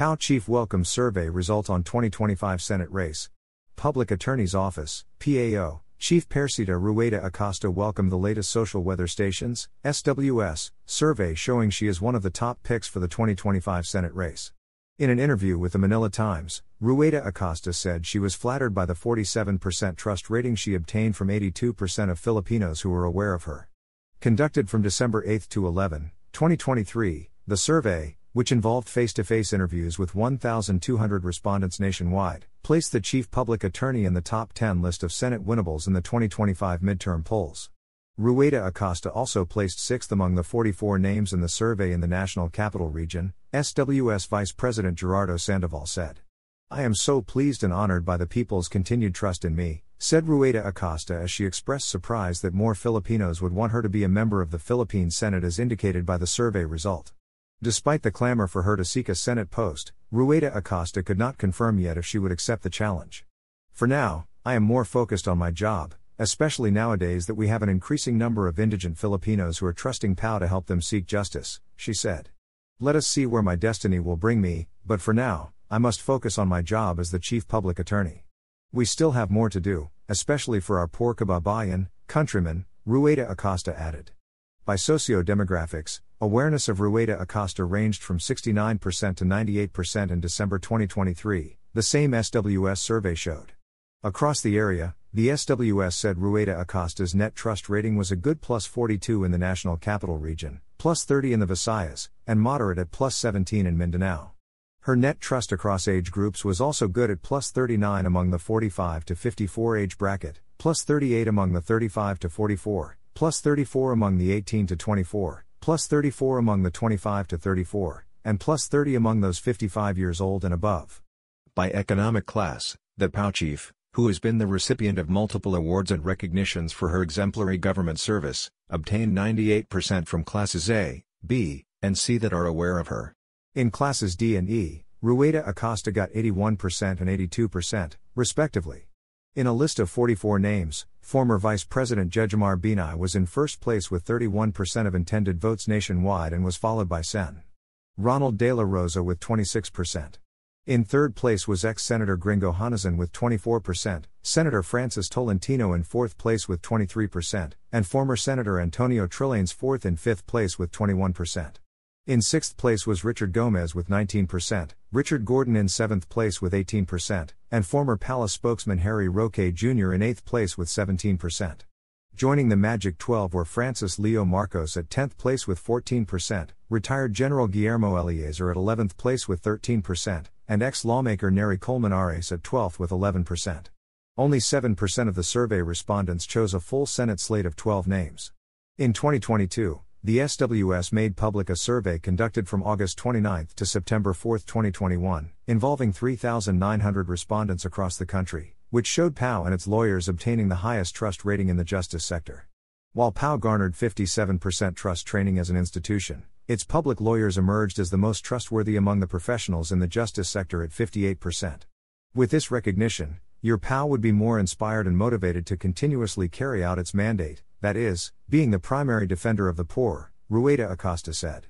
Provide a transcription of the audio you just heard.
PAO Chief Welcome Survey Result on 2025 Senate Race. Public Attorney's Office, PAO, Chief Persida Rueda Acosta welcomed the latest social weather stations, SWS, survey showing she is one of the top picks for the 2025 Senate race. In an interview with the Manila Times, Rueda Acosta said she was flattered by the 47% trust rating she obtained from 82% of Filipinos who were aware of her. Conducted from December 8 to 11, 2023, the survey, which involved face to face interviews with 1,200 respondents nationwide, placed the chief public attorney in the top 10 list of Senate winnables in the 2025 midterm polls. Rueda Acosta also placed sixth among the 44 names in the survey in the National Capital Region, SWS Vice President Gerardo Sandoval said. I am so pleased and honored by the people's continued trust in me, said Rueda Acosta as she expressed surprise that more Filipinos would want her to be a member of the Philippine Senate as indicated by the survey result. Despite the clamor for her to seek a Senate post, Rueda Acosta could not confirm yet if she would accept the challenge. For now, I am more focused on my job, especially nowadays that we have an increasing number of indigent Filipinos who are trusting PAO to help them seek justice, she said. Let us see where my destiny will bring me, but for now, I must focus on my job as the chief public attorney. We still have more to do, especially for our poor kababayan, countrymen, Rueda Acosta added. By socio-demographics, awareness of Rueda Acosta ranged from 69% to 98% in December 2023, the same SWS survey showed. Across the area, the SWS said Rueda Acosta's net trust rating was a good plus 42 in the National Capital Region, plus 30 in the Visayas, and moderate at plus 17 in Mindanao. Her net trust across age groups was also good at plus 39 among the 45 to 54 age bracket, plus 38 among the 35 to 44, plus 34 among the 18 to 24, plus 34 among the 25 to 34, and plus 30 among those 55 years old and above. By economic class, the PAO chief, who has been the recipient of multiple awards and recognitions for her exemplary government service, obtained 98% from classes A, B, and C that are aware of her. In classes D and E, Rueda Acosta got 81% and 82%, respectively. In a list of 44 names, former Vice President Jejomar Binay was in first place with 31% of intended votes nationwide and was followed by Sen. Ronald De La Rosa with 26%. In third place was ex Senator Gringo Honasan with 24%, Senator Francis Tolentino in fourth place with 23%, and former Senator Antonio Trillanes fourth and fifth place with 21%. In sixth place was Richard Gomez with 19%, Richard Gordon in seventh place with 18%, and former Palace spokesman Harry Roque Jr. in eighth place with 17%. Joining the Magic 12 were Francis Leo Marcos at 10th place with 14%, retired General Guillermo Eleazar at 11th place with 13%, and ex lawmaker Nery Colmenares at 12th with 11%. Only 7% of the survey respondents chose a full Senate slate of 12 names. In 2022, the SWS made public a survey conducted from August 29 to September 4, 2021, involving 3,900 respondents across the country, which showed PAO and its lawyers obtaining the highest trust rating in the justice sector. While PAO garnered 57% trust training as an institution, its public lawyers emerged as the most trustworthy among the professionals in the justice sector at 58%. With this recognition, your PAO would be more inspired and motivated to continuously carry out its mandate, that is, being the primary defender of the poor, Rueda Acosta said.